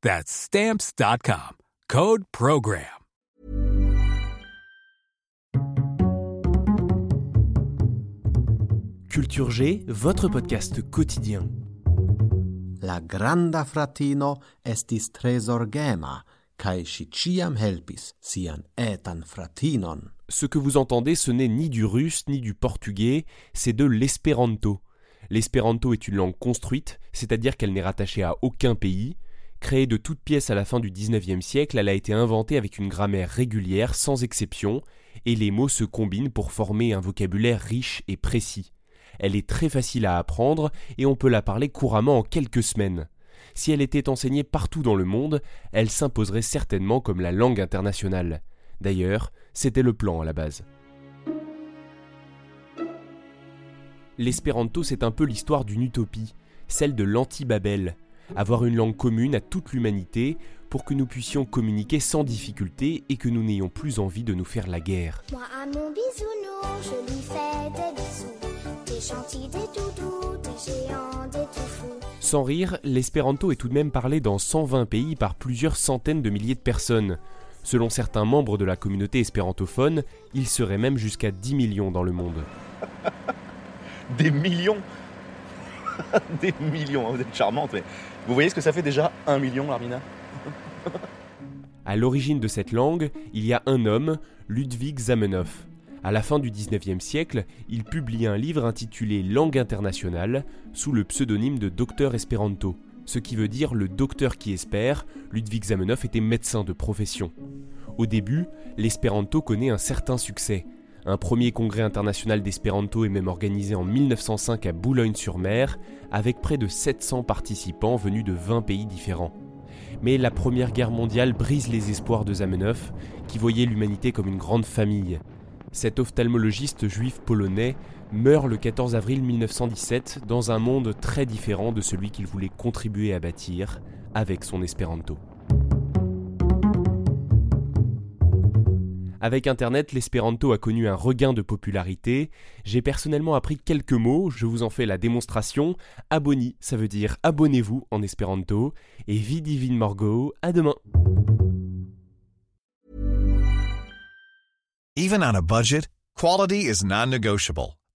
That's Stamps.com. Code Program. Culture G, votre podcast quotidien. La granda fratino estis trezorgema, kai si ciam helpis sian etan fratinon. Ce que vous entendez, ce n'est ni du russe ni du portugais, c'est de l'espéranto. L'espéranto est une langue construite, c'est-à-dire qu'elle n'est rattachée à aucun pays. Créée de toutes pièces à la fin du XIXe siècle, elle a été inventée avec une grammaire régulière, sans exception, et les mots se combinent pour former un vocabulaire riche et précis. Elle est très facile à apprendre et on peut la parler couramment en quelques semaines. Si elle était enseignée partout dans le monde, elle s'imposerait certainement comme la langue internationale. D'ailleurs, c'était le plan à la base. L'espéranto, c'est un peu l'histoire d'une utopie, celle de l'anti-Babel, avoir une langue commune à toute l'humanité pour que nous puissions communiquer sans difficulté et que nous n'ayons plus envie de nous faire la guerre. Moi à mon bisounours, je lui fais des bisous. Des gentils, des doudous, des géants, des tout fous. Sans rire, l'espéranto est tout de même parlé dans 120 pays par plusieurs centaines de milliers de personnes. Selon certains membres de la communauté espérantophone, il serait même jusqu'à 10 millions dans le monde. Des millions? Des millions, hein, vous êtes charmante, mais vous voyez ce que ça fait déjà un million, Larmina? À l'origine de cette langue, il y a un homme, Ludwig Zamenhof. À la fin du XIXe siècle, il publie un livre intitulé Langue internationale sous le pseudonyme de Docteur Espéranto, ce qui veut dire le docteur qui espère. Ludwig Zamenhof était médecin de profession. Au début, l'espéranto connaît un certain succès. Un premier congrès international d'espéranto est même organisé en 1905 à Boulogne-sur-Mer, avec près de 700 participants venus de 20 pays différents. Mais la Première Guerre mondiale brise les espoirs de Zamenhof, qui voyait l'humanité comme une grande famille. Cet ophtalmologiste juif polonais meurt le 14 avril 1917 dans un monde très différent de celui qu'il voulait contribuer à bâtir avec son espéranto. Avec Internet, l'espéranto a connu un regain de popularité. J'ai personnellement appris quelques mots, je vous en fais la démonstration. Abonni, ça veut dire abonnez-vous en espéranto. Et Vidivin Morgo, à demain.